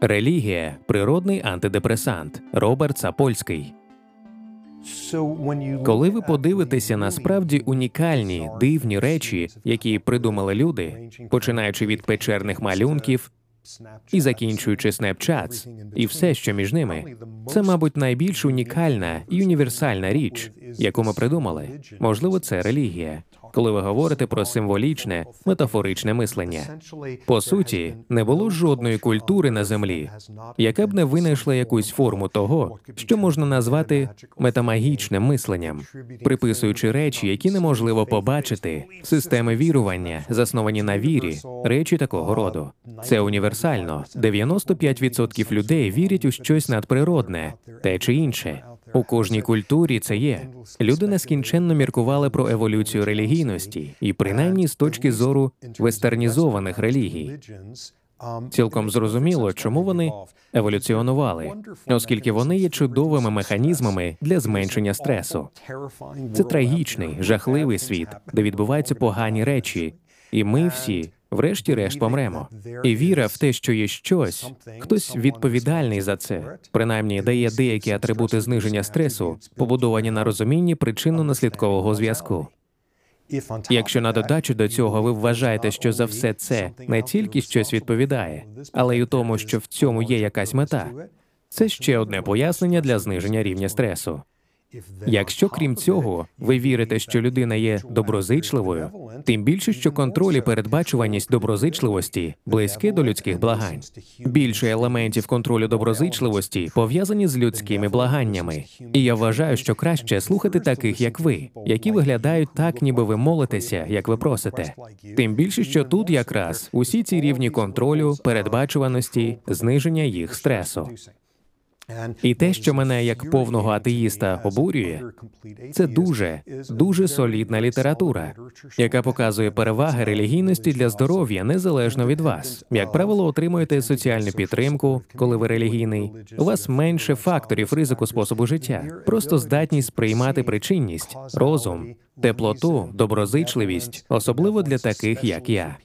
Релігія природний антидепресант. Роберт Сапольський. Коли ви подивитеся на справді унікальні дивні речі, які придумали люди, починаючи від печерних малюнків і закінчуючи Snapchats, і все, що між ними, це, мабуть, найбільш унікальна і універсальна річ, яку ми придумали. Можливо, це релігія. Коли ви говорите про символічне, метафоричне мислення, по суті, не було жодної культури на землі, яка б не винайшла якусь форму того, що можна назвати метамагічним мисленням, приписуючи речі, які неможливо побачити, системи вірування, засновані на вірі, речі такого роду. Це універсально. 95% людей вірять у щось надприродне, те чи інше. У кожній культурі це є. Люди нескінченно міркували про еволюцію релігійності, і принаймні з точки зору вестернізованих релігій. Цілком зрозуміло, чому вони еволюціонували, оскільки вони є чудовими механізмами для зменшення стресу. Це трагічний, жахливий світ, де відбуваються погані речі, і ми всі врешті-решт помремо. І віра в те, що є щось, хтось відповідальний за це, принаймні дає деякі атрибути зниження стресу, побудовані на розумінні причинно-наслідкового зв'язку. Якщо на додачу до цього ви вважаєте, що за все це не тільки щось відповідає, але й у тому, що в цьому є якась мета, це ще одне пояснення для зниження рівня стресу. Якщо крім цього ви вірите, що людина є доброзичливою, тим більше що контроль і передбачуваність доброзичливості близькі до людських благань. Більше елементів контролю доброзичливості пов'язані з людськими благаннями, і я вважаю, що краще слухати таких, як ви, які виглядають так, ніби ви молитеся, як ви просите. Тим більше, що тут якраз усі ці рівні контролю, передбачуваності, зниження їх стресу. І те, що мене як повного атеїста обурює, це дуже дуже солідна література, яка показує переваги релігійності для здоров'я незалежно від вас. Як правило, отримуєте соціальну підтримку, коли ви релігійний. У вас менше факторів ризику способу життя, просто здатність сприймати причинність, розум, теплоту, доброзичливість, особливо для таких, як я.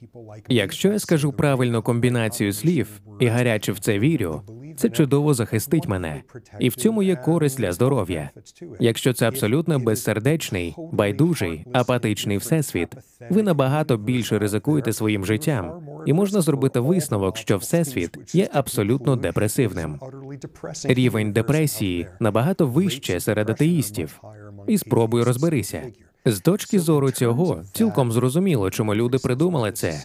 Якщо я скажу правильну комбінацію слів і гаряче в це вірю, це чудово захистить мене, і в цьому є користь для здоров'я. Якщо це абсолютно безсердечний, байдужий, апатичний всесвіт, ви набагато більше ризикуєте своїм життям, і можна зробити висновок, що всесвіт є абсолютно депресивним. Рівень депресії набагато вище серед атеїстів. І спробуй розберися. З точки зору цього цілком зрозуміло, чому люди придумали це.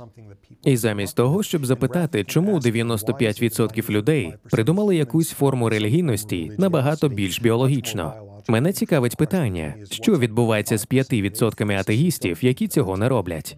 І замість того, щоб запитати, чому 95% людей придумали якусь форму релігійності набагато більш біологічно. Мене цікавить питання, що відбувається з 5% атеїстів, які цього не роблять.